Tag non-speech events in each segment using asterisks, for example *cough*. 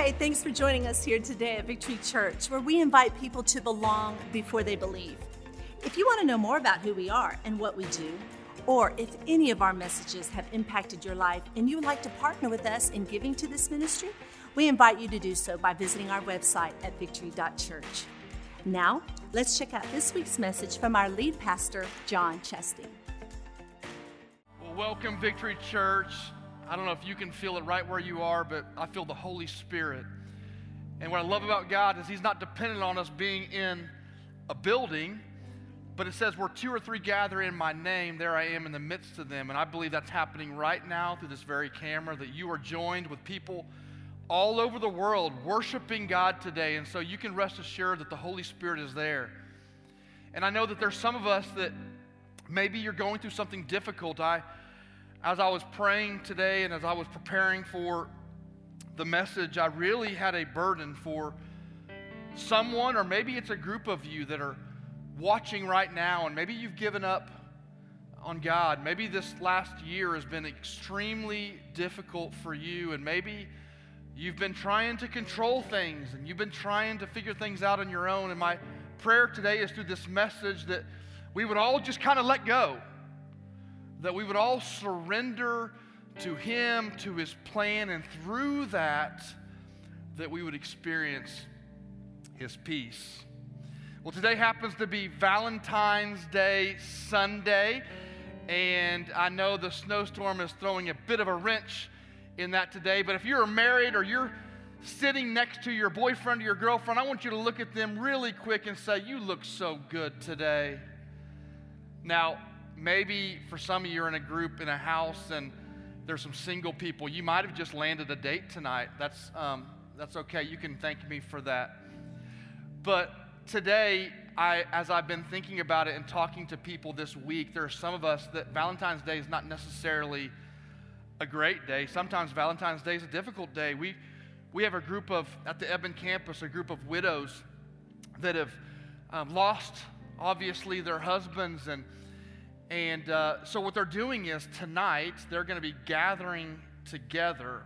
Hey, thanks for joining us here today at Victory Church, where we invite people to belong before they believe. If you want to know more about who we are and what we do, or if any of our messages have impacted your life and you would like to partner with us in giving to this ministry, we invite you to do so by visiting our website at victory.church. Now, let's check out this week's message from our lead pastor, John Chasteen. Well, welcome, Victory Church. I don't know if you can feel it right where you are, but I feel the Holy Spirit. And what I love about God is He's not dependent on us being in a building, but it says, where two or three gather in my name, there I am in the midst of them. And I believe that's happening right now through this very camera, that you are joined with people all over the world worshiping God today. And so you can rest assured that the Holy Spirit is there. And I know that there's some of us that maybe you're going through something difficult. I, as I was praying today and as I was preparing for the message, I really had a burden for someone, or maybe it's a group of you that are watching right now, and maybe you've given up on God. Maybe this last year has been extremely difficult for you, and maybe you've been trying to control things and you've been trying to figure things out on your own. And my prayer today is through this message that we would all just kind of let go, that we would all surrender to Him, to His plan, and through that, that we would experience His peace. Well, today happens to be Valentine's Day Sunday, and I know the snowstorm is throwing a bit of a wrench in that today. But if you're married or you're sitting next to your boyfriend or your girlfriend, I want you to look at them really quick and say, You look so good today. Now, maybe for some of you are in a group in a house and there's some single people. You might have just landed a date tonight. That's, um, that's okay. You can thank me for that. But today, I, as I've been thinking about it and talking to people this week, there are some of us that Valentine's Day is not necessarily a great day. Sometimes Valentine's Day is a difficult day. We, we have a group of, at the Eben campus, a group of widows that have um, lost, obviously, their husbands. And, and uh, so what they're doing is tonight, they're going to be gathering together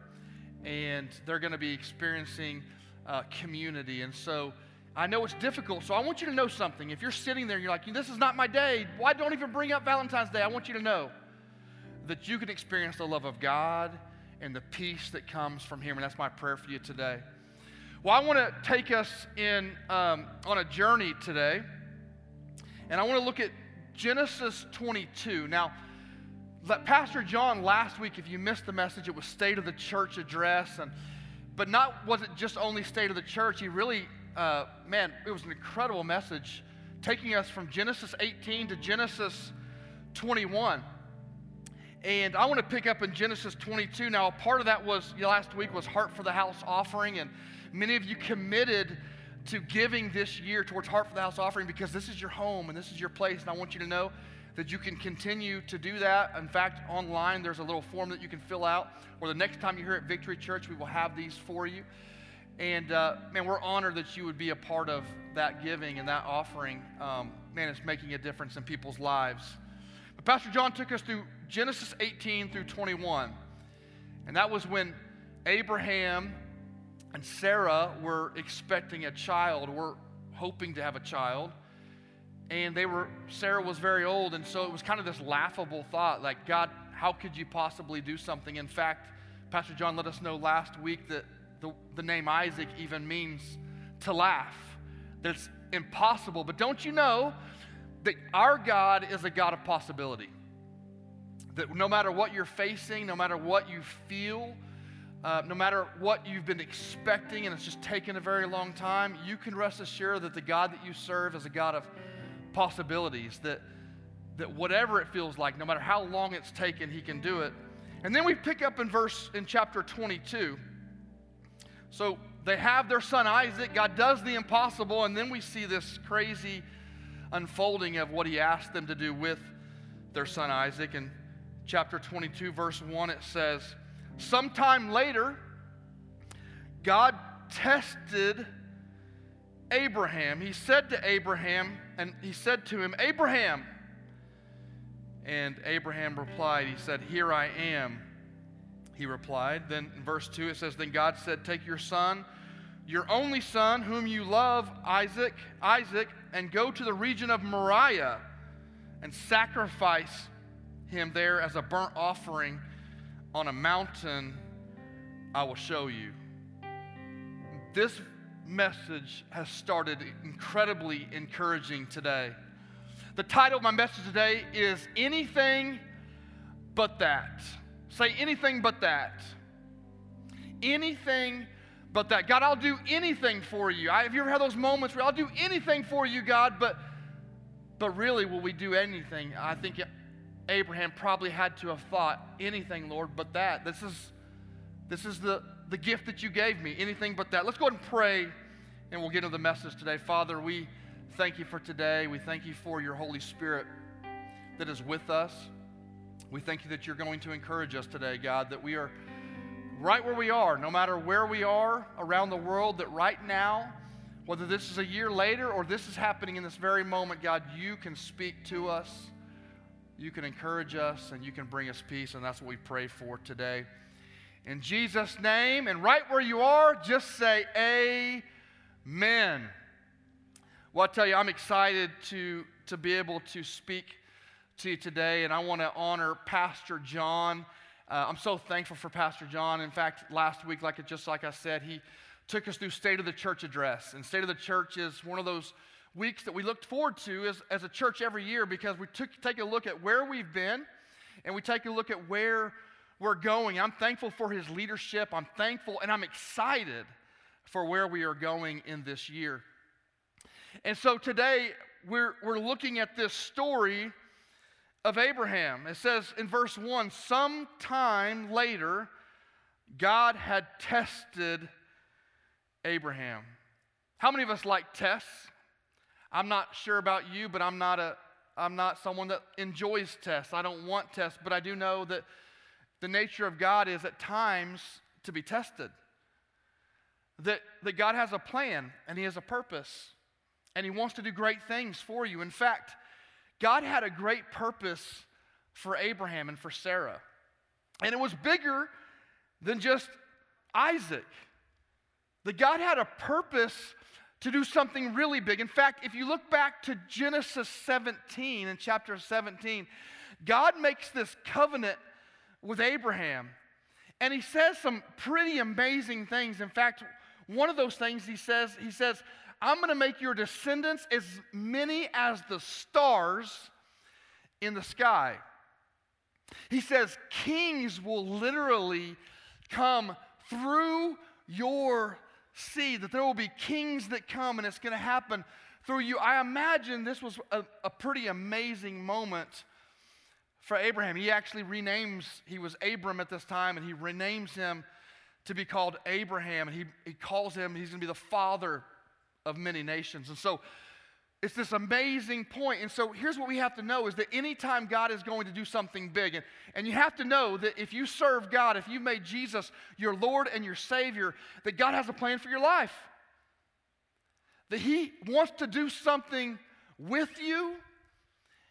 and they're going to be experiencing uh, community. And so, I know it's difficult, so I want you to know something. If you're sitting there and you're like, this is not my day, why don't even bring up Valentine's Day? I want you to know that you can experience the love of God and the peace that comes from Him. And that's my prayer for you today. Well, I want to take us in um, on a journey today, and I want to look at Genesis 22. Now, Pastor John last week, if you missed the message, it was State of the Church address, and but not was it just only State of the Church. He really uh, man, it was an incredible message taking us from Genesis 18 to Genesis 21. And I want to pick up in Genesis 22. Now, part of that was last week was Heart for the House offering, and many of you committed to giving this year towards Heart for the House offering because this is your home and this is your place. And I want you to know that you can continue to do that. In fact, online, there's a little form that you can fill out, or the next time you're here at Victory Church, we will have these for you. And uh, man, we're honored that you would be a part of that giving and that offering. Um, man, it's making a difference in people's lives. But Pastor John took us through Genesis 18 through 21. And that was when Abraham and Sarah were expecting a child, were hoping to have a child. And they were, Sarah was very old, and so it was kind of this laughable thought like, God, how could you possibly do something? In fact, Pastor John let us know last week that the, the name Isaac even means to laugh, that it's impossible. But don't you know that our God is a God of possibility? That no matter what you're facing, no matter what you feel, uh, no matter what you've been expecting and it's just taken a very long time, you can rest assured that the God that you serve is a God of possibilities. That, that whatever it feels like, no matter how long it's taken, He can do it. And then we pick up in verse in chapter 22. So they have their son Isaac. God does the impossible, and then we see this crazy unfolding of what he asked them to do with their son Isaac. In chapter 22, verse 1, it says, Sometime later, God tested Abraham. He said to Abraham, and he said to him, Abraham. And Abraham replied, He said, Here I am. He replied. Then in verse 2 it says, Then God said, Take your son, your only son, whom you love, Isaac, Isaac, and go to the region of Moriah and sacrifice him there as a burnt offering on a mountain I will show you. This message has started incredibly encouraging today. The title of my message today is Anything But That. Say anything but that. Anything but that. God, I'll do anything for you. I, have you ever had those moments where I'll do anything for you, God, but but really, will we do anything? I think Abraham probably had to have thought anything, Lord, but that. This is this is the, the gift that you gave me. Anything but that. Let's go ahead and pray and we'll get into the message today. Father, we thank you for today. We thank you for your Holy Spirit that is with us. We thank you that you're going to encourage us today, God, that we are right where we are, no matter where we are around the world, that right now, whether this is a year later or this is happening in this very moment, God, you can speak to us, you can encourage us, and you can bring us peace, and that's what we pray for today. In Jesus' name, and right where you are, just say amen. Well, I tell you, I'm excited to, to be able to speak to you today, and I want to honor Pastor John. Uh, I'm so thankful for Pastor John. In fact, last week, like just like I said, he took us through State of the Church address. And State of the Church is one of those weeks that we looked forward to as, as a church every year because we took, take a look at where we've been and we take a look at where we're going. I'm thankful for his leadership. I'm thankful and I'm excited for where we are going in this year. And so today, we're, we're looking at this story of Abraham. It says in verse 1 sometime later, God had tested Abraham. How many of us like tests? I'm not sure about you, but I'm not a I'm not someone that enjoys tests. I don't want tests, but I do know that the nature of God is at times to be tested. That, that God has a plan and He has a purpose and He wants to do great things for you. In fact, God had a great purpose for Abraham and for Sarah. And it was bigger than just Isaac. That God had a purpose to do something really big. In fact, if you look back to Genesis 17, in chapter 17, God makes this covenant with Abraham. And he says some pretty amazing things. In fact, one of those things he says, he says, I'm going to make your descendants as many as the stars in the sky. He says, Kings will literally come through seed, that there will be kings that come and it's going to happen through you. I imagine this was a, a pretty amazing moment for Abraham. He actually renames, he was Abram at this time, and he renames him to be called Abraham. And he, he calls him, he's going to be the father of many nations. And so it's this amazing point. And so here's what we have to know is that anytime God is going to do something big, and, and you have to know that if you serve God, if you've made Jesus your Lord and your Savior, that God has a plan for your life. That He wants to do something with you,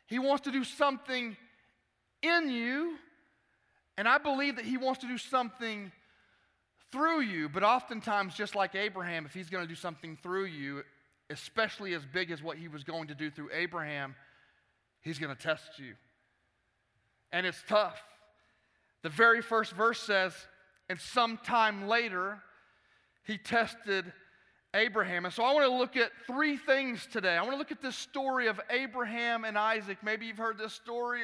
He wants to do something in you, and I believe that He wants to do something through you, but oftentimes, just like Abraham, if he's going to do something through you, especially as big as what he was going to do through Abraham, he's going to test you. And it's tough. The very first verse says, and sometime later, he tested Abraham. And so I want to look at three things today. I want to look at this story of Abraham and Isaac. Maybe you've heard this story.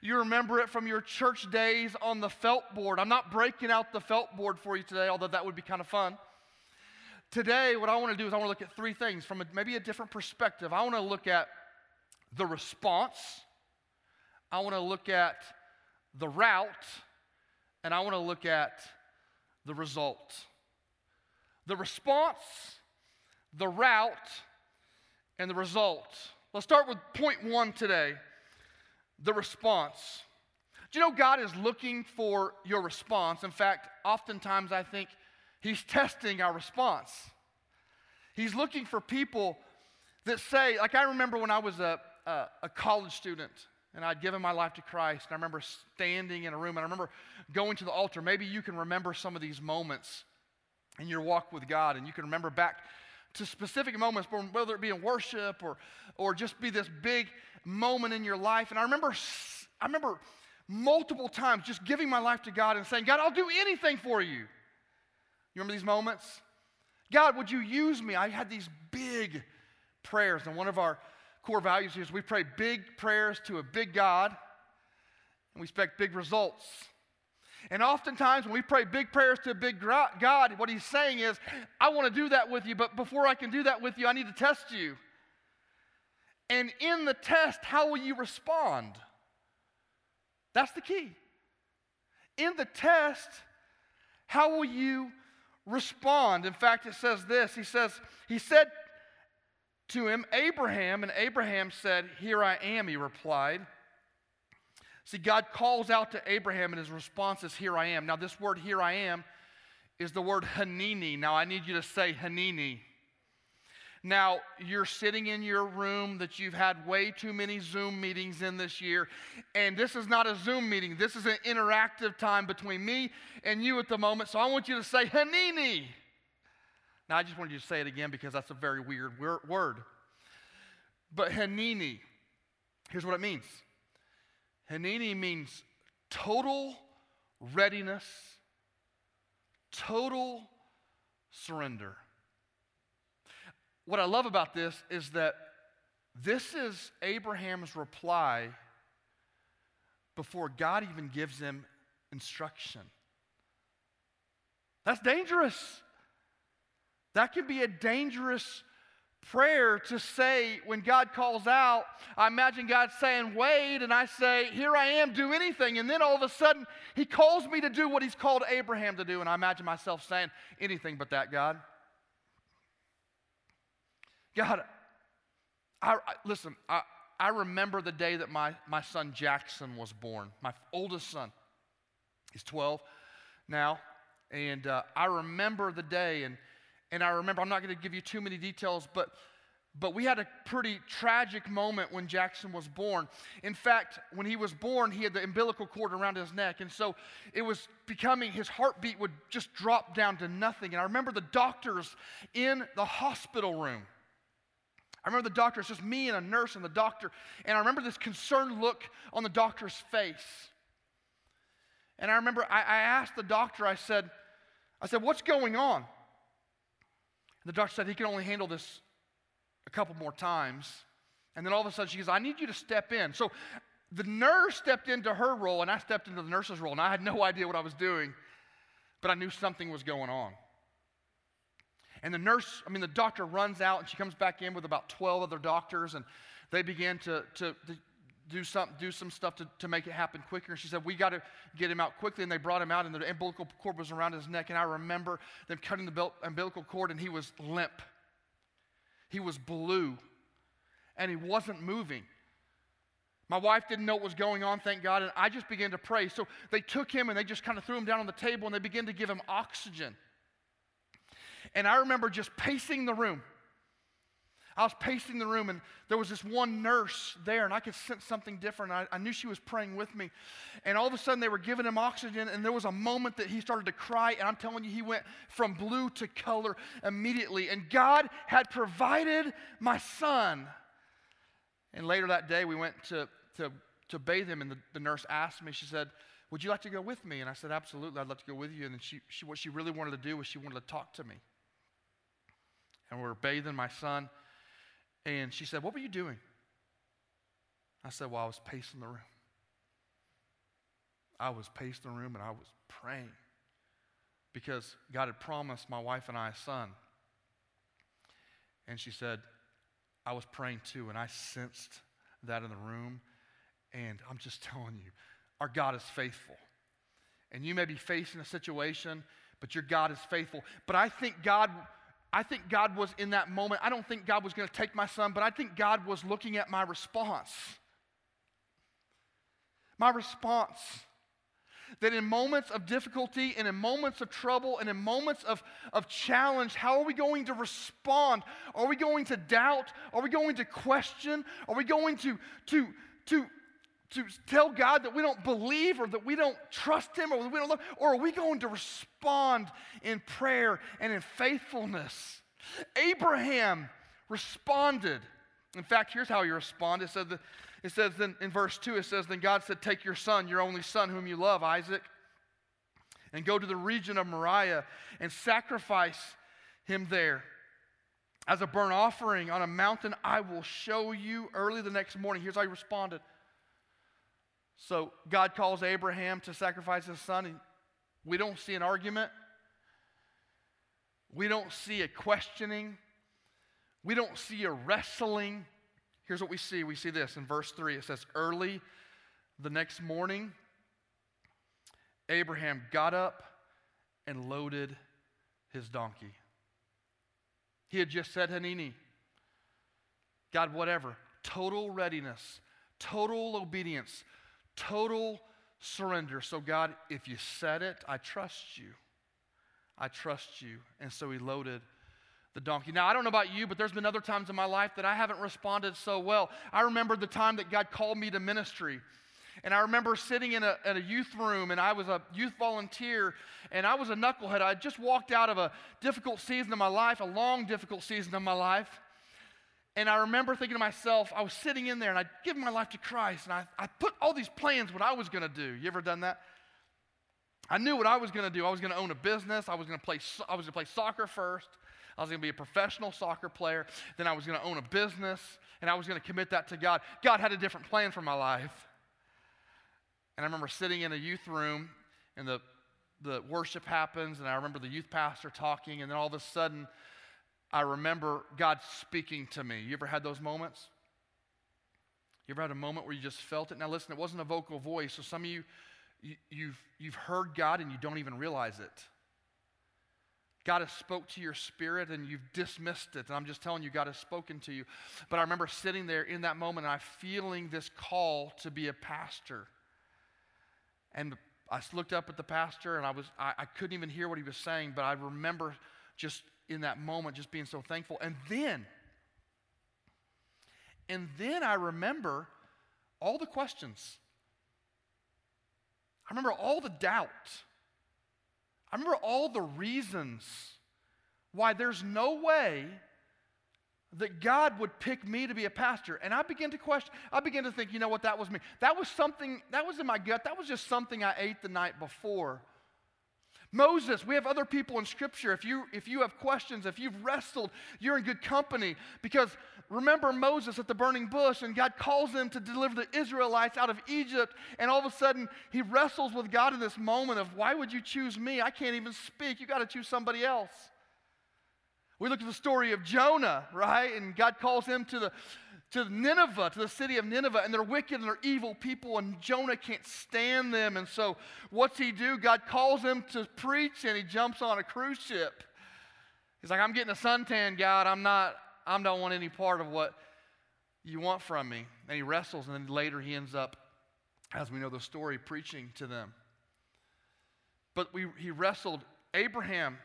You remember it from your church days on the felt board. I'm not breaking out the felt board for you today, although that would be kind of fun. Today, what I want to do is I want to look at three things from a, maybe a different perspective. I want to look at the response, I want to look at the route, and I want to look at the result. The response, the route, and the result. Let's start with point one today the response. Do you know God is looking for your response? In fact, oftentimes I think He's testing our response. He's looking for people that say, like I remember when I was a, a, a college student, and I'd given my life to Christ. And I remember standing in a room and I remember going to the altar. Maybe you can remember some of these moments in your walk with God, and you can remember back to specific moments, whether it be in worship or, or just be this big moment in your life. And I remember, I remember multiple times just giving my life to God and saying, God, I'll do anything for you. You remember these moments? God, would you use me? I had these big prayers, and one of our core values is we pray big prayers to a big God, and we expect big results. And oftentimes, when we pray big prayers to a big God, what He's saying is, I want to do that with you, but before I can do that with you, I need to test you. And in the test, how will you respond? That's the key. In the test, how will you respond? In fact, it says this He says, He said to him, Abraham, and Abraham said, Here I am, he replied. See, God calls out to Abraham, and his response is, Here I am. Now, this word, here I am, is the word Hanini. Now, I need you to say Hanini. Now, you're sitting in your room that you've had way too many Zoom meetings in this year, and this is not a Zoom meeting. This is an interactive time between me and you at the moment. So I want you to say Hanini. Now, I just wanted you to say it again because that's a very weird word. But Hanini, here's what it means Hanini means total readiness, total surrender. What I love about this is that this is Abraham's reply before God even gives him instruction. That's dangerous. That can be a dangerous prayer to say when God calls out. I imagine God saying, Wait, and I say, Here I am, do anything. And then all of a sudden, He calls me to do what He's called Abraham to do. And I imagine myself saying, Anything but that, God. God, I, I listen, I, I remember the day that my, my son Jackson was born, my oldest son. He's 12 now. And uh, I remember the day, and and I remember, I'm not going to give you too many details, but, but we had a pretty tragic moment when Jackson was born. In fact, when he was born, he had the umbilical cord around his neck. And so it was becoming, his heartbeat would just drop down to nothing. And I remember the doctors in the hospital room. I remember the doctor, it's just me and a nurse and the doctor. And I remember this concerned look on the doctor's face. And I remember I, I asked the doctor, I said, I said, what's going on? And the doctor said he can only handle this a couple more times. And then all of a sudden she goes, I need you to step in. So the nurse stepped into her role, and I stepped into the nurse's role, and I had no *laughs* idea what I was doing, but I knew something was going on. And the nurse, I mean, the doctor runs out, and she comes back in with about 12 other doctors, and they begin to, to, to do some, do some stuff to, to make it happen quicker. And she said, We got to get him out quickly. And they brought him out, and the umbilical cord was around his neck. And I remember them cutting the umbilical cord, and he was limp. He was blue, and he wasn't moving. My wife didn't know what was going on, thank God, and I just began to pray. So they took him and they just kind of threw him down on the table and they began to give him oxygen. And I remember just pacing the room. I was pacing the room, and there was this one nurse there, and I could sense something different. I, I, knew she was praying with me. And all of a sudden, they were giving him oxygen, and there was a moment that he started to cry. And I'm telling you, he went from blue to color immediately. And God had provided my son. And later that day, we went to, to, to bathe him, and the, the nurse asked me, she said, Would you like to go with me? And I said, Absolutely, I'd love to go with you. And she, she, what she really wanted to do was she wanted to talk to me. And we were bathing my son. And she said, What were you doing? I said, Well, I was pacing the room. I was pacing the room and I was praying because God had promised my wife and I a son. And she said, I was praying too, and I sensed that in the room. And I'm just *laughs* telling you, our God is faithful. And you may be facing a situation, but your God is faithful. But I think God I think God was in that moment. I don't think God was going to take my son, but I think God was looking at my response. My response. That in moments of difficulty and in moments of trouble and in moments of, of challenge, how are we going to respond? Are we going to doubt? Are we going to question? Are we going to, to, to to tell God that we don't believe or that we don't trust Him or we don't love? Or are we going to respond in prayer and in faithfulness? Abraham responded. In fact, here's how he responded. It, said that, it says in verse 2, it says, Then God said, Take your son, your only son, whom you love, Isaac, and go to the region of Moriah and sacrifice him there. As a burnt offering on a mountain, I will show you early the next morning. Here's how he responded so God calls Abraham to sacrifice his son, and we don't see an argument. We don't see a questioning. We don't see a wrestling. Here's what we see we see this in verse 3. It says, Early the next morning, Abraham got up and loaded his donkey. He had just said, Hanini, God, whatever. Total readiness, total obedience, Total surrender. So, God, if you said it, I trust you. I trust you. And so he loaded the donkey. Now, I don't know about you, but there's been other times in my life that I haven't responded so well. I remember the time that God called me to ministry. And I remember sitting in a, in a youth room, and I was a youth volunteer, and I was a knucklehead. I just walked out of a difficult season of my life, a long, difficult season of my life. And I remember thinking to myself, I was sitting in there and I'd given my life to Christ and I, I put all these plans what I was going to do. You ever done that? I knew what I was going to do. I was going to own a business. I was going to play, I was going to play soccer first. I was going to be a professional soccer player. Then I was going to own a business and I was going to commit that to God. God had a different plan for my life. And I remember sitting in a youth room and the, the worship happens and I remember the youth pastor talking and then all of a sudden I remember God speaking to me. You ever had those moments? You ever had a moment where you just felt it? Now, listen, it wasn't a vocal voice, so some of you, you you've, you've heard God and you don't even realize it. God has spoke to your spirit and you've dismissed it. And I'm just telling you, God has spoken to you. But I remember sitting there in that moment and I feeling this call to be a pastor. And I looked up at the pastor and I was I, I couldn't even hear what he was saying, but I remember just in that moment, just being so thankful. And then, and then I remember all the questions. I remember all the doubt. I remember all the reasons why there's no way that God would pick me to be a pastor. And I began to question, I began to think, you know what, that was me. That was something, that was in my gut. That was just something I ate the night before. Moses, we have other people in Scripture. If you, if you have questions, if you've wrestled, you're in good company. Because remember Moses at the burning bush, and God calls him to deliver the Israelites out of Egypt, and all of a sudden he wrestles with God in this moment of, Why would you choose me? I can't even speak. You got to choose somebody else. We look at the story of Jonah, right? And God calls him to the to Nineveh, to the city of Nineveh, and they're wicked and they're evil people, and Jonah can't stand them. And so, what's he do? God calls him to preach, and he jumps on a cruise ship. He's like, I'm getting a suntan, God. I'm not, I don't want any part of what you want from me. And he wrestles, and then later he ends up, as we know the story, preaching to them. But we, he wrestled. Abraham,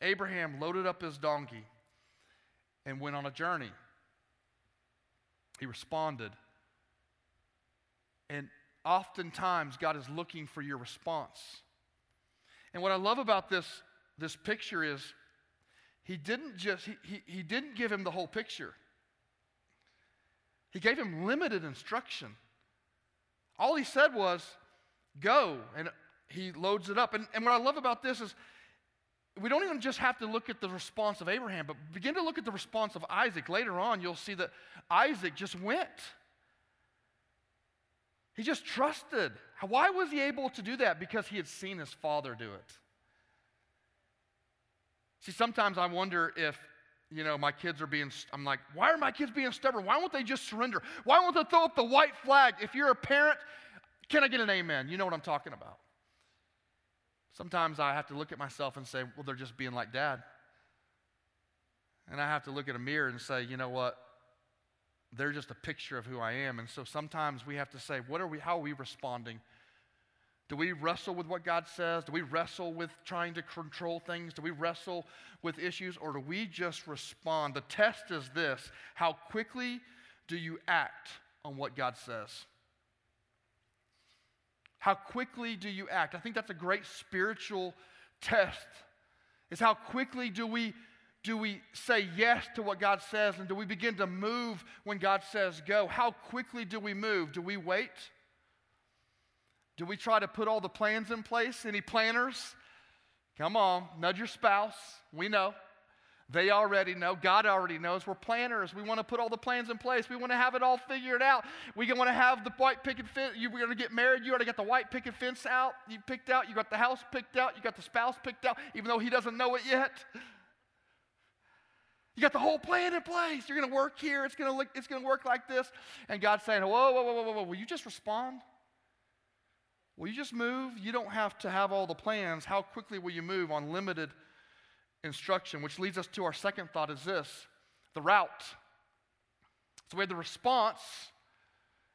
Abraham loaded up his donkey and went on a journey. He responded. And oftentimes, God is looking for your response. And what I love about this, this picture is he didn't just, he, he, he didn't give him the whole picture. He gave him limited instruction. All he said was, go. And he loads it up. And, and what I love about this is we don't even just have to look at the response of Abraham, but begin to look at the response of Isaac. Later on, you'll see that Isaac just went. He just trusted. Why was he able to do that? Because he had seen his father do it. See, sometimes I wonder if, you know, my kids are being, I'm like, why are my kids being stubborn? Why won't they just surrender? Why won't they throw up the white flag? If you're a parent, can I get an amen? You know what I'm talking about. Sometimes I have to look at myself and say, well, they're just being like dad. And I have to look at a mirror and say, you know what? They're just a picture of who I am. And so sometimes we have to say, what are we, how are we responding? Do we wrestle with what God says? Do we wrestle with trying to control things? Do we wrestle with issues? Or do we just respond? The test is this how quickly do you act on what God says? How quickly do you act? I think that's a great spiritual test. Is how quickly do we do we say yes to what God says and do we begin to move when God says go? How quickly do we move? Do we wait? Do we try to put all the plans in place? Any planners? Come on, nudge your spouse. We know. They already know. God already knows. We're planners. We want to put all the plans in place. We want to have it all figured out. We want to have the white picket fence. You're going to get married. You already got the white picket fence out. You picked out. You got the house picked out. You got the spouse picked out, even though he doesn't know it yet. You got the whole plan in place. You're going to work here. It's going to look. It's going to work like this. And God's saying, "Whoa, whoa, whoa, whoa, whoa! Will you just respond? Will you just move? You don't have to have all the plans. How quickly will you move on limited?" Instruction, which leads us to our second thought is this the route. So we have the response,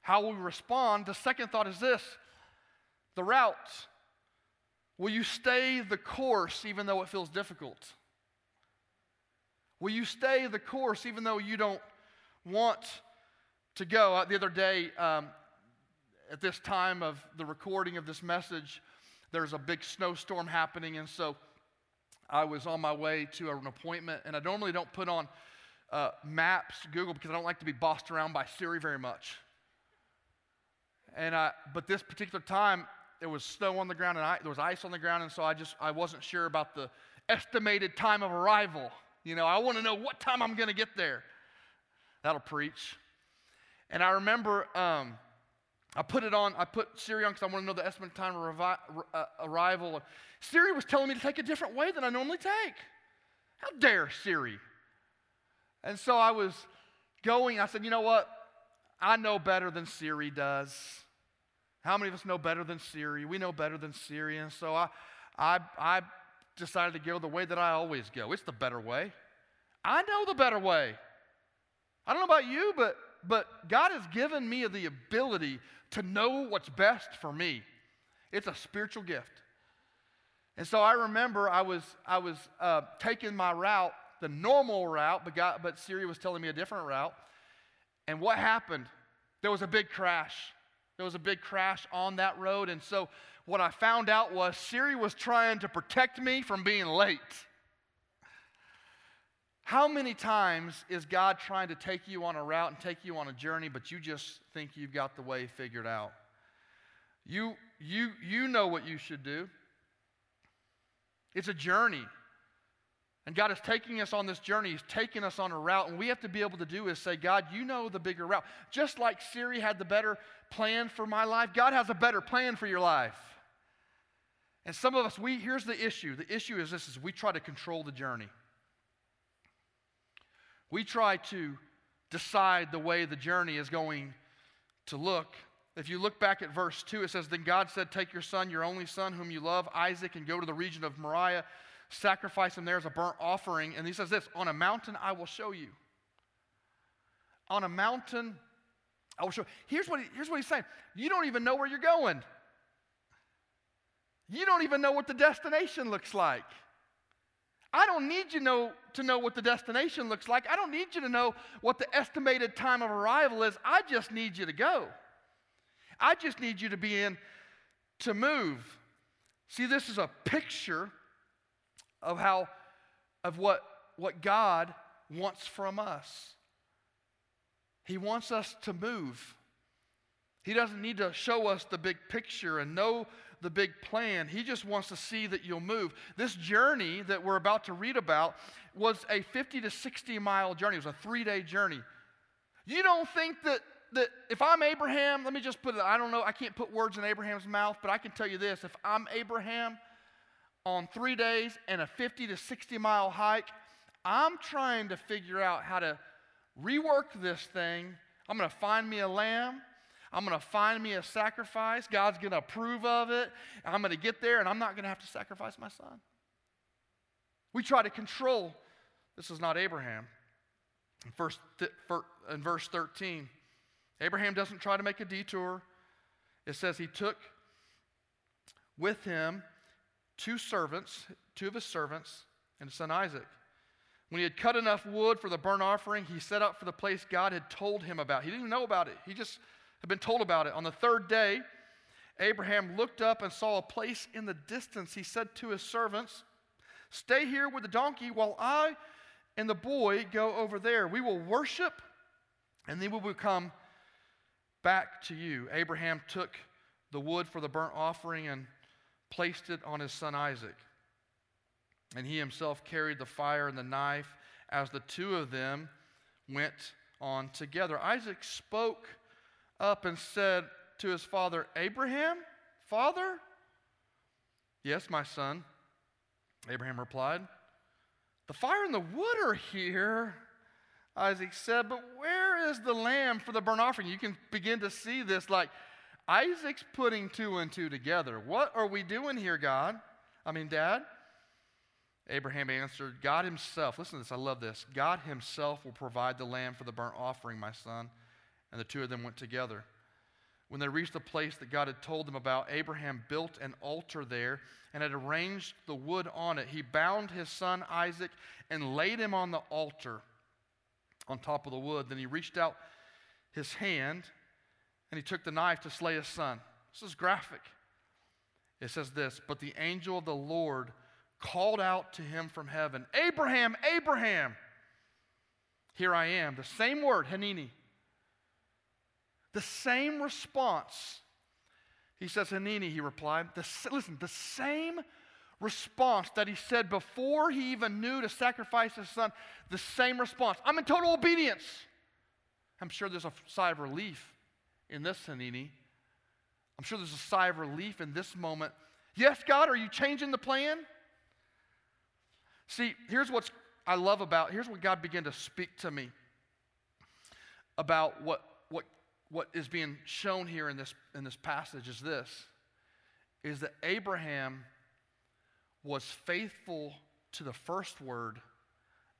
how we respond. The second thought is this the route. Will you stay the course even though it feels difficult? Will you stay the course even though you don't want to go? Uh, the other day, um, at this time of the recording of this message, there's a big snowstorm happening, and so I was on my way to an appointment, and I normally don't put on uh, maps, Google, because I don't like to be bossed around by Siri very much. And I, but this particular time, there was snow on the ground and I, there was ice on the ground, and so I just I wasn't sure about the estimated time of arrival. You know, I want to know what time I'm going to get there. That'll preach. And I remember um, I put it on, I put Siri on because I want to know the estimated time of revi- uh, arrival. Siri was telling me to take a different way than I normally take. How dare Siri? And so I was going, I said, you know what? I know better than Siri does. How many of us know better than Siri? We know better than Siri. And so I, I, I decided to go the way that I always go. It's the better way. I know the better way. I don't know about you, but, but God has given me the ability to know what's best for me. It's a spiritual gift. And so I remember I was, I was uh, taking my route, the normal route, but, God, but Siri was telling me a different route. And what happened? There was a big crash. There was a big crash on that road. And so what I found out was Siri was trying to protect me from being late. How many times is God trying to take you on a route and take you on a journey, but you just think you've got the way figured out? You, you, you know what you should do. It's a journey. And God is taking us on this journey. He's taking us on a route. And we have to be able to do is say, God, you know the bigger route. Just like Siri had the better plan for my life, God has a better plan for your life. And some of us, we here's the issue. The issue is this is we try to control the journey. We try to decide the way the journey is going to look. If you look back at verse 2, it says, Then God said, Take your son, your only son, whom you love, Isaac, and go to the region of Moriah, sacrifice him there as a burnt offering. And he says this On a mountain I will show you. On a mountain I will show. Here's what, he, here's what he's saying You don't even know where you're going, you don't even know what the destination looks like. I don't need you know, to know what the destination looks like. I don't need you to know what the estimated time of arrival is. I just need you to go. I just need you to be in to move. See, this is a picture of how, of what, what God wants from us. He wants us to move. He doesn't need to show us the big picture and know the big plan. He just wants to see that you'll move. This journey that we're about to read about was a 50 to 60 mile journey, it was a three day journey. You don't think that that if I'm Abraham, let me just put it, I don't know, I can't put words in Abraham's mouth, but I can tell you this if I'm Abraham on three days and a 50 to 60 mile hike, I'm trying to figure out how to rework this thing. I'm going to find me a lamb. I'm going to find me a sacrifice. God's going to approve of it. I'm going to get there and I'm not going to have to sacrifice my son. We try to control. This is not Abraham. First, in verse 13, Abraham doesn't try to make a detour. It says he took with him two servants, two of his servants, and his son Isaac. When he had cut enough wood for the burnt offering, he set out for the place God had told him about. He didn't even know about it. He just had been told about it. On the third day, Abraham looked up and saw a place in the distance. He said to his servants, Stay here with the donkey while I and the boy go over there. We will worship and then we will come back to you. Abraham took the wood for the burnt offering and placed it on his son Isaac. And he himself carried the fire and the knife as the two of them went on together. Isaac spoke up and said to his father, Abraham, Father? Yes, my son. Abraham replied, The fire and the wood are here. Isaac said, But where is the lamb for the burnt offering? You can begin to see this like Isaac's putting two and two together. What are we doing here, God? I mean, Dad? Abraham answered, God Himself, listen to this, I love this. God Himself will provide the lamb for the burnt offering, my son. And the two of them went together. When they reached the place that God had told them about, Abraham built an altar there and had arranged the wood on it. He bound his son Isaac and laid him on the altar on top of the wood. Then he reached out his hand and he took the knife to slay his son. This is graphic. It says this But the angel of the Lord called out to him from heaven, Abraham, Abraham. Here I am. The same word, Hanini. The same response. He says, Hanini, he replied. The, listen, the same response that he said before he even knew to sacrifice his son, the same response. I'm in total obedience. I'm sure there's a sigh of relief in this, Hanini. I'm sure there's a sigh of relief in this moment. Yes, God, are you changing the plan? See, here's what I love about, here's what God began to speak to me about what, what, is being shown here in this, in this passage is this, is that Abraham was faithful to the first word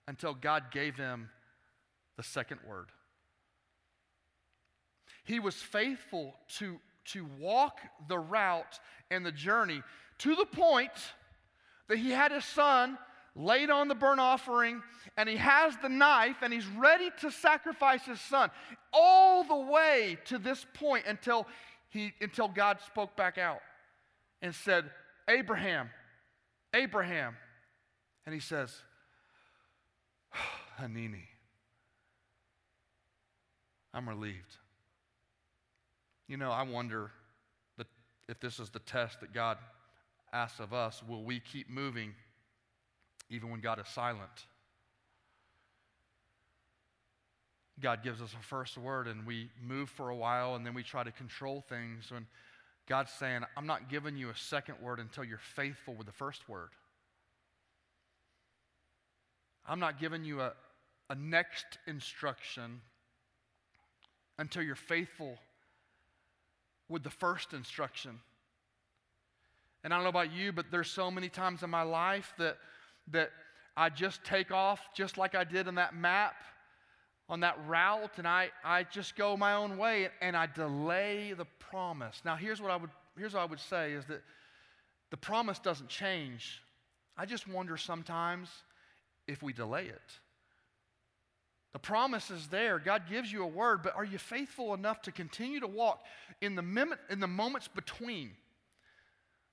until God gave him the second word. He was faithful to, to walk the route and the journey to the point that he had his son laid on the burnt offering, and he has the knife and he's ready to sacrifice his son all the way to this point until he until God spoke back out and said, "Abraham, Abraham." And he says, *sighs* "Hanini, I'm relieved." You know, I wonder that if this is the test that God asks of us, will we keep moving even when God is silent. God gives us a first word and we move for a while and then we try to control things. When God's saying, I'm not giving you a second word until you're faithful with the first word. I'm not giving you a, a next instruction until you're faithful with the first instruction. And I don't know about you, but there's so many times in my life that that I just take off just like I did in that map on that route and I, I just go my own way and I delay the promise. Now here's what I would here's what I would say is that the promise doesn't change. I just wonder sometimes if we delay it. The promise is there. God gives you a word, but are you faithful enough to continue to walk in the, mim- in the moments between?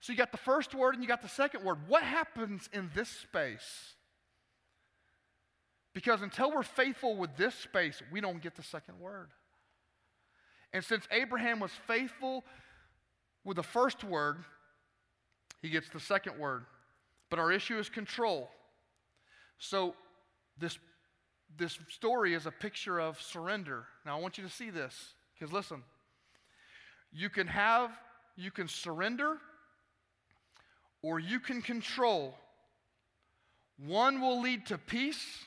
So you got the first word and you got the second word. What happens in this space? Because until we're faithful with this space, we don't get the second word. And since Abraham was faithful with the first word, he gets the second word. But our issue is control. So this, this story is a picture of surrender. Now I want you to see this, because listen, you can have, you can surrender or you can control. One will lead to peace,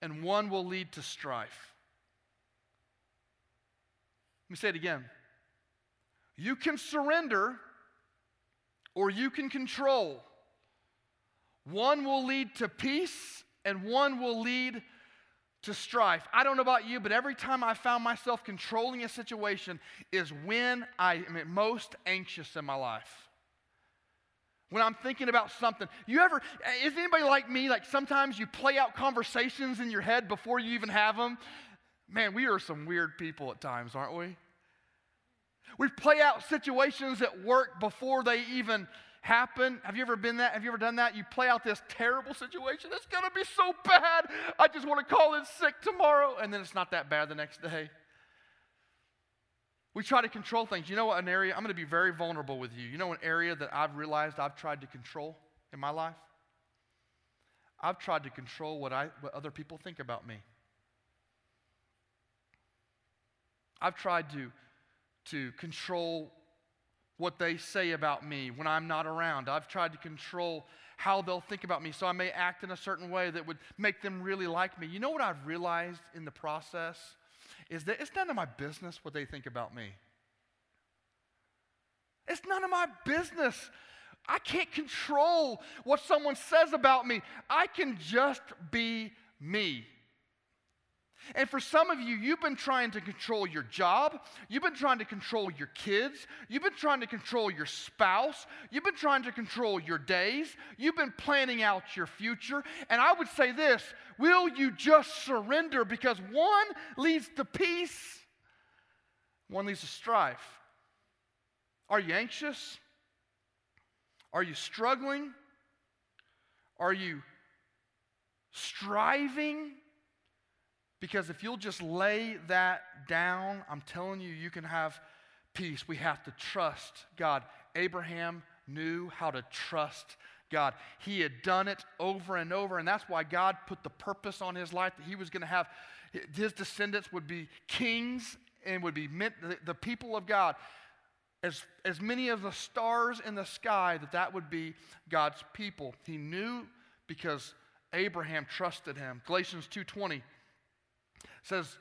and one will lead to strife. Let me say it again. You can surrender, or you can control. One will lead to peace, and one will lead to strife. I don't know about you, but every time I found myself controlling a situation is when I am most anxious in my life when I'm thinking about something. You ever, is anybody like me? Like sometimes you play out conversations in your head before you even have them? Man, we are some weird people at times, aren't we? We play out situations at work before they even happen. Have you ever been that? Have you ever done that? You play out this terrible situation. It's going to be so bad. I just want to call in sick tomorrow. And then it's not that bad the next day. We try to control things. You know what? An area, I'm going to be very vulnerable with you. You know, an area that I've realized I've tried to control in my life? I've tried to control what, I, what other people think about me. I've tried to, to control what they say about me when I'm not around. I've tried to control how they'll think about me so I may act in a certain way that would make them really like me. You know what I've realized in the process? Is that it's none of my business what they think about me. It's none of my business. I can't control what someone says about me. I can just be me. And for some of you, you've been trying to control your job. You've been trying to control your kids. You've been trying to control your spouse. You've been trying to control your days. You've been planning out your future. And I would say this will you just surrender? Because one leads to peace, one leads to strife. Are you anxious? Are you struggling? Are you striving? Because if you'll just lay that down, I'm telling you, you can have peace. We have to trust God. Abraham knew how to trust God. He had done it over and over, and that's why God put the purpose on his life that he was going to have his descendants would be kings and would be meant, the, the people of God. As, as many of the stars in the sky, that that would be God's people. He knew because Abraham trusted him. Galatians 2:20 says,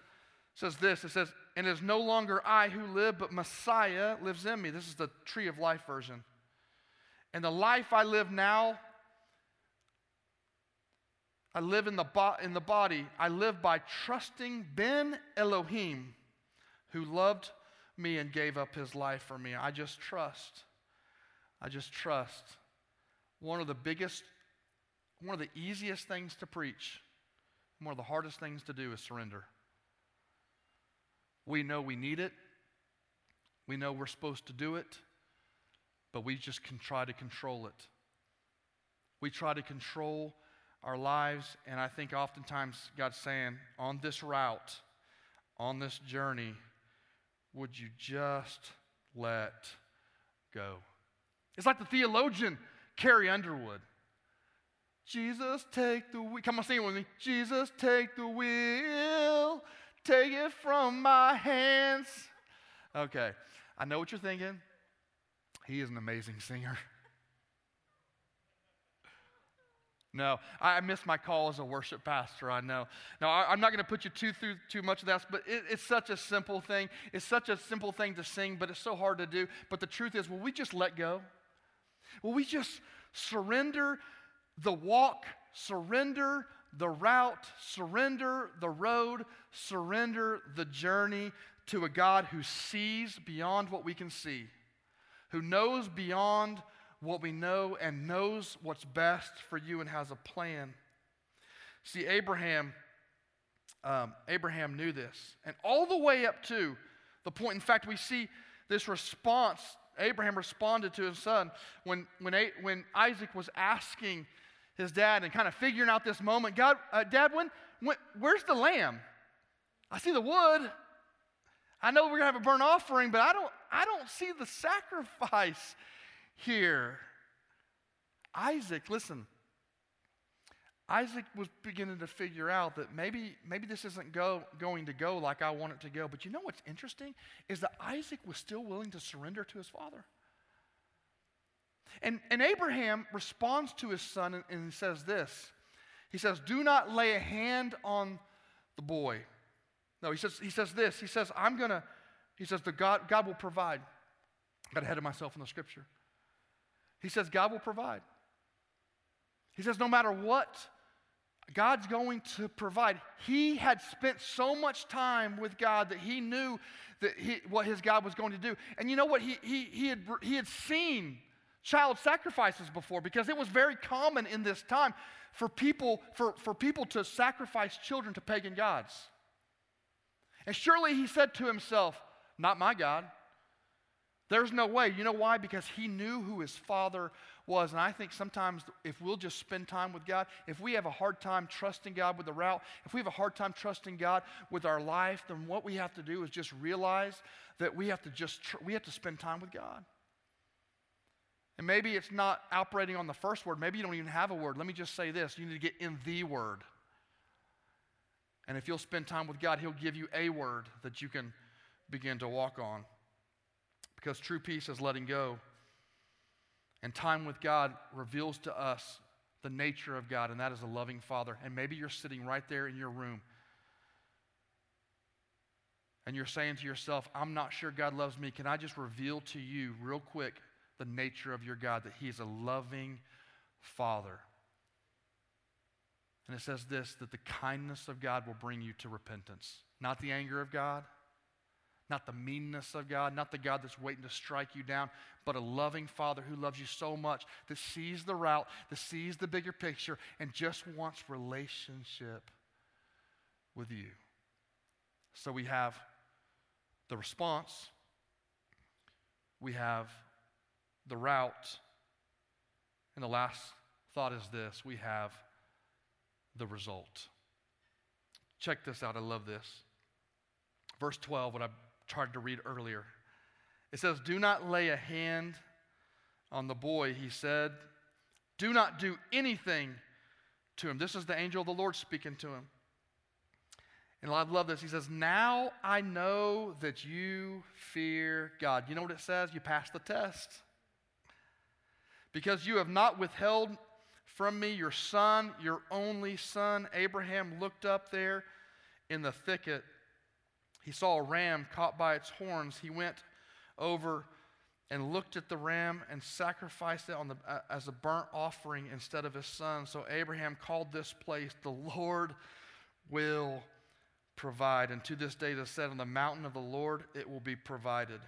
says this it says, And it is no longer I who live, but Messiah lives in me. This is the tree of life version. And the life I live now, I live in the, bo- in the body. I live by trusting Ben Elohim, who loved me and gave up his life for me. I just trust. I just trust. One of the biggest, one of the easiest things to preach one of the hardest things to do is surrender. We know we need it, we know we're supposed to do it, but we just can try to control it. We try to control our lives, and I think oftentimes God's saying, on this route, on this journey, would you just let go? It's like the theologian Carrie Underwood. Jesus, take the wheel. Come on, sing it with me. Jesus, take the wheel. Take it from my hands. Okay, I know what you're thinking. He is an amazing singer. No, I missed my call as a worship pastor. I know. Now, I, am not going to put you too through too much of that, but it, it's such a simple thing. It's such a simple thing to sing, but it's so hard to do. But the truth is, will we just let go? Will we just surrender the walk, surrender the route, surrender the road, surrender the journey to a God who sees beyond what we can see, who knows beyond what we know and knows what's best for you and has a plan. See, Abraham, um, Abraham knew this, and all the way up to the point. In fact, we see this response. Abraham responded to his son when, when, when Isaac was asking his dad and kind of figuring out this moment. God, uh, Dad, when, when, where's the lamb? I see the wood. I know we're gonna have a burnt offering, but I don't, I don't see the sacrifice here. Isaac, listen. Isaac was beginning to figure out that maybe, maybe this isn't go, going to go like I want it to go. But you know what's interesting is that Isaac was still willing to surrender to his father. And, and Abraham responds to his son and, and says this He says, Do not lay a hand on the boy. No, he says, he says this. He says, I'm going to, he says, the God, God will provide. I got ahead of myself in the scripture. He says, God will provide. He says, no matter what, God's going to provide. He had spent so much time with God that he knew that he, what his God was going to do. And you know what? He, he, he, had, he had seen child sacrifices before because it was very common in this time for people, for, for people to sacrifice children to pagan gods. And surely he said to himself, Not my God. There's no way. You know why? Because he knew who his father was. And I think sometimes if we'll just spend time with God, if we have a hard time trusting God with the route, if we have a hard time trusting God with our life, then what we have to do is just realize that we have to just tr- we have to spend time with God. And maybe it's not operating on the first word. Maybe you don't even have a word. Let me just say this you need to get in the word. And if you'll spend time with God, He'll give you a word that you can begin to walk on. Because true peace is letting go. And time with God reveals to us the nature of God, and that is a loving Father. And maybe you're sitting right there in your room and you're saying to yourself, I'm not sure God loves me. Can I just reveal to you, real quick, the nature of your God, that He is a loving Father. And it says this that the kindness of God will bring you to repentance, not the anger of God, not the meanness of God, not the God that's waiting to strike you down, but a loving Father who loves you so much that sees the route, that sees the bigger picture, and just wants relationship with you. So we have the response, we have the route. And the last thought is this we have the result. Check this out. I love this. Verse 12, what I tried to read earlier. It says, Do not lay a hand on the boy, he said. Do not do anything to him. This is the angel of the Lord speaking to him. And I love this. He says, Now I know that you fear God. You know what it says? You passed the test. Because you have not withheld from me your son, your only son. Abraham looked up there in the thicket. He saw a ram caught by its horns. He went over and looked at the ram and sacrificed it the, uh, as a burnt offering instead of his son. So Abraham called this place, The Lord will provide. And to this day, it is said, On the mountain of the Lord it will be provided.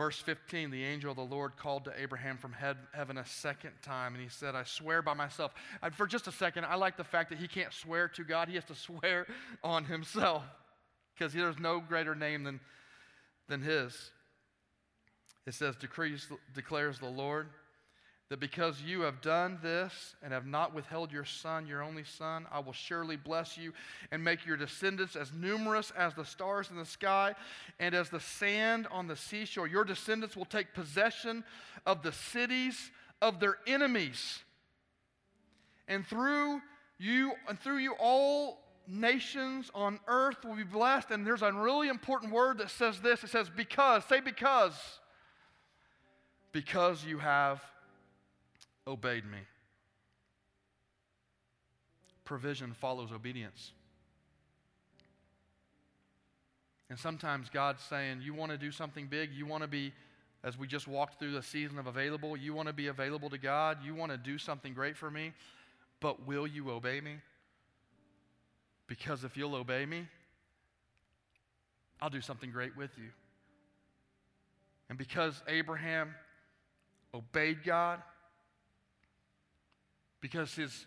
Verse 15, the angel of the Lord called to Abraham from heaven a second time, and he said, I swear by myself. And for just a second, I like the fact that he can't swear to God, he has to *laughs* swear on himself because there's no greater name than, than his. It says, decrees, declares the Lord that because you have done this and have not withheld your son, your only son, I will surely bless you and make your descendants as numerous as the stars in the sky and as the sand on the seashore. Your descendants will take possession of the cities of their enemies. And through you and through you all nations on earth will be blessed. And there's a really important word that says this. It says because. Say because. Because you have obeyed me. Provision follows obedience. And sometimes God's saying, You want to do something big? You want to be, as we just walked through the season of available, you want to be available to God? You want to do something great for me? But will you obey me? Because if you'll obey me, I'll do something great with you. And because Abraham obeyed God, because his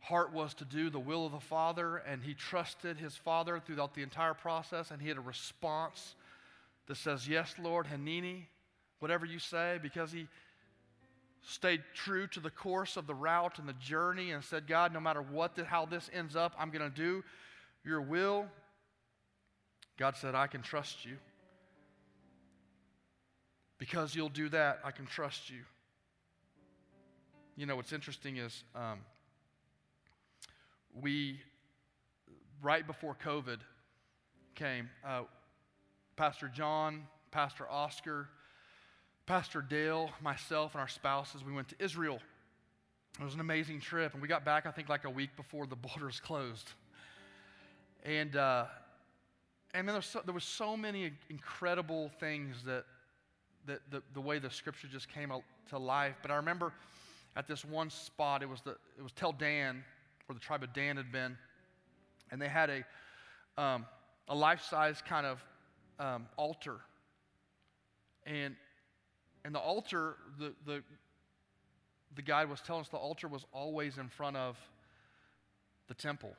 heart was to do the will of the Father, and he trusted his Father throughout the entire process, and he had a response that says, Yes, Lord, Hineni, whatever you say, because he stayed true to the course of the route and the journey and said, God, no matter what, the, how this ends up, I'm going to do your will. God said, I can trust you. Because you'll do that, I can trust you. You know, what's interesting is um, we, right before COVID came, uh, Pastor John, Pastor Oscar, Pastor Dale, myself, and our spouses, we went to Israel. It was an amazing trip, and we got back, I think, like a week before the *laughs* borders closed. And, uh, and then there was, so, there was so many incredible things that, that the, the way the scripture just came to life. But I remember at this one spot. It was, the, it was Tel Dan, where the tribe of Dan had been. And they had a, um, a life size kind of um, altar. And, and the altar, the, the, the guide was telling us the altar was always in front of the temple.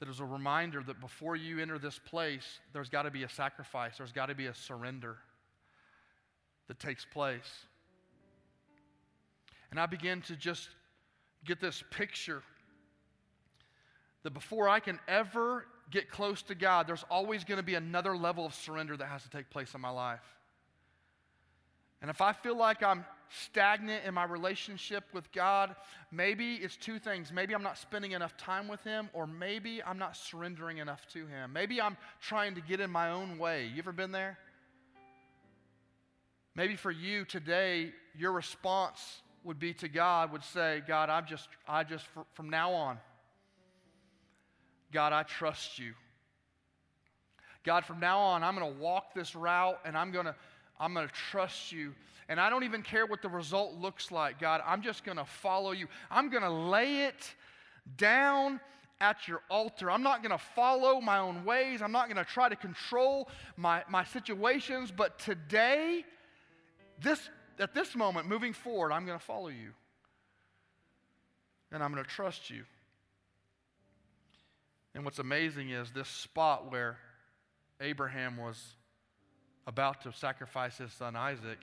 that is a reminder that before you enter this place, there's got to be a sacrifice, there's got to be a surrender that takes place. And I begin to just get this picture that before I can ever get close to God, there's always going to be another level of surrender that has to take place in my life. And if I feel like I'm stagnant in my relationship with God, maybe it's two things. Maybe I'm not spending enough time with Him, or maybe I'm not surrendering enough to Him. Maybe I'm trying to get in my own way. You ever been there? Maybe for you today, your response would be to God, would say, God, I'm just, I just, from now on, God, I trust you. God, from now on, I'm going to walk this route and I'm going to I'm going to trust you. And I don't even care what the result looks like, God. I'm just going to follow you. I'm going to lay it down at your altar. I'm not going to follow my own ways. I'm not going to try to control my, my situations. But today, this, at this moment, moving forward, I'm going to follow you. And I'm going to trust you. And what's amazing is this spot where Abraham was about to sacrifice his son Isaac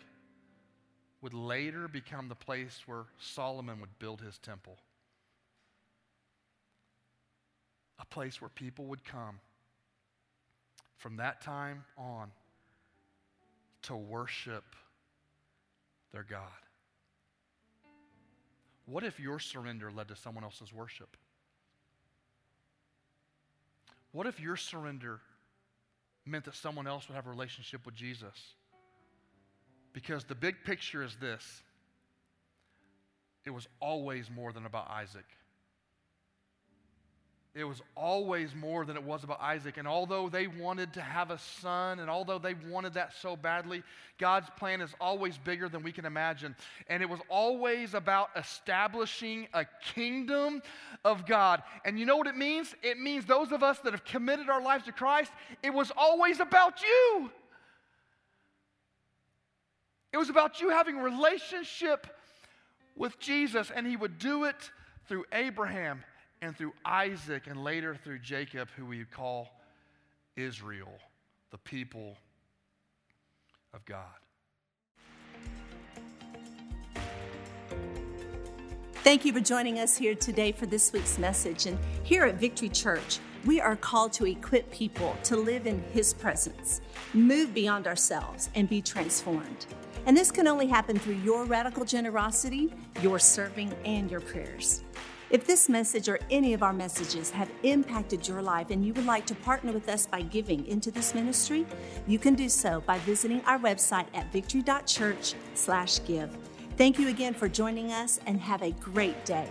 would later become the place where Solomon would build his temple. A place where people would come from that time on to worship their God. What if your surrender led to someone else's worship? What if your surrender meant that someone else would have a relationship with Jesus? Because the big picture is this it was always more than about Isaac. It was always more than it was about Isaac. And although they wanted to have a son, and although they wanted that so badly, God's plan is always bigger than we can imagine. And it was always about establishing a kingdom of God. And you know what it means? It means those of us that have committed our lives to Christ, it was always about you. It was about you having relationship with Jesus, and He would do it through Abraham and through Isaac and later through Jacob, who we call Israel, the people of God. Thank you for joining us here today for this week's message. And here at Victory Church, we are called to equip people to live in His presence, move beyond ourselves, and be transformed. And this can only happen through your radical generosity, your serving, and your prayers. If this message or any of our messages have impacted your life and you would like to partner with us by giving into this ministry, you can do so by visiting our website at victory.church/give. Thank you again for joining us and have a great day.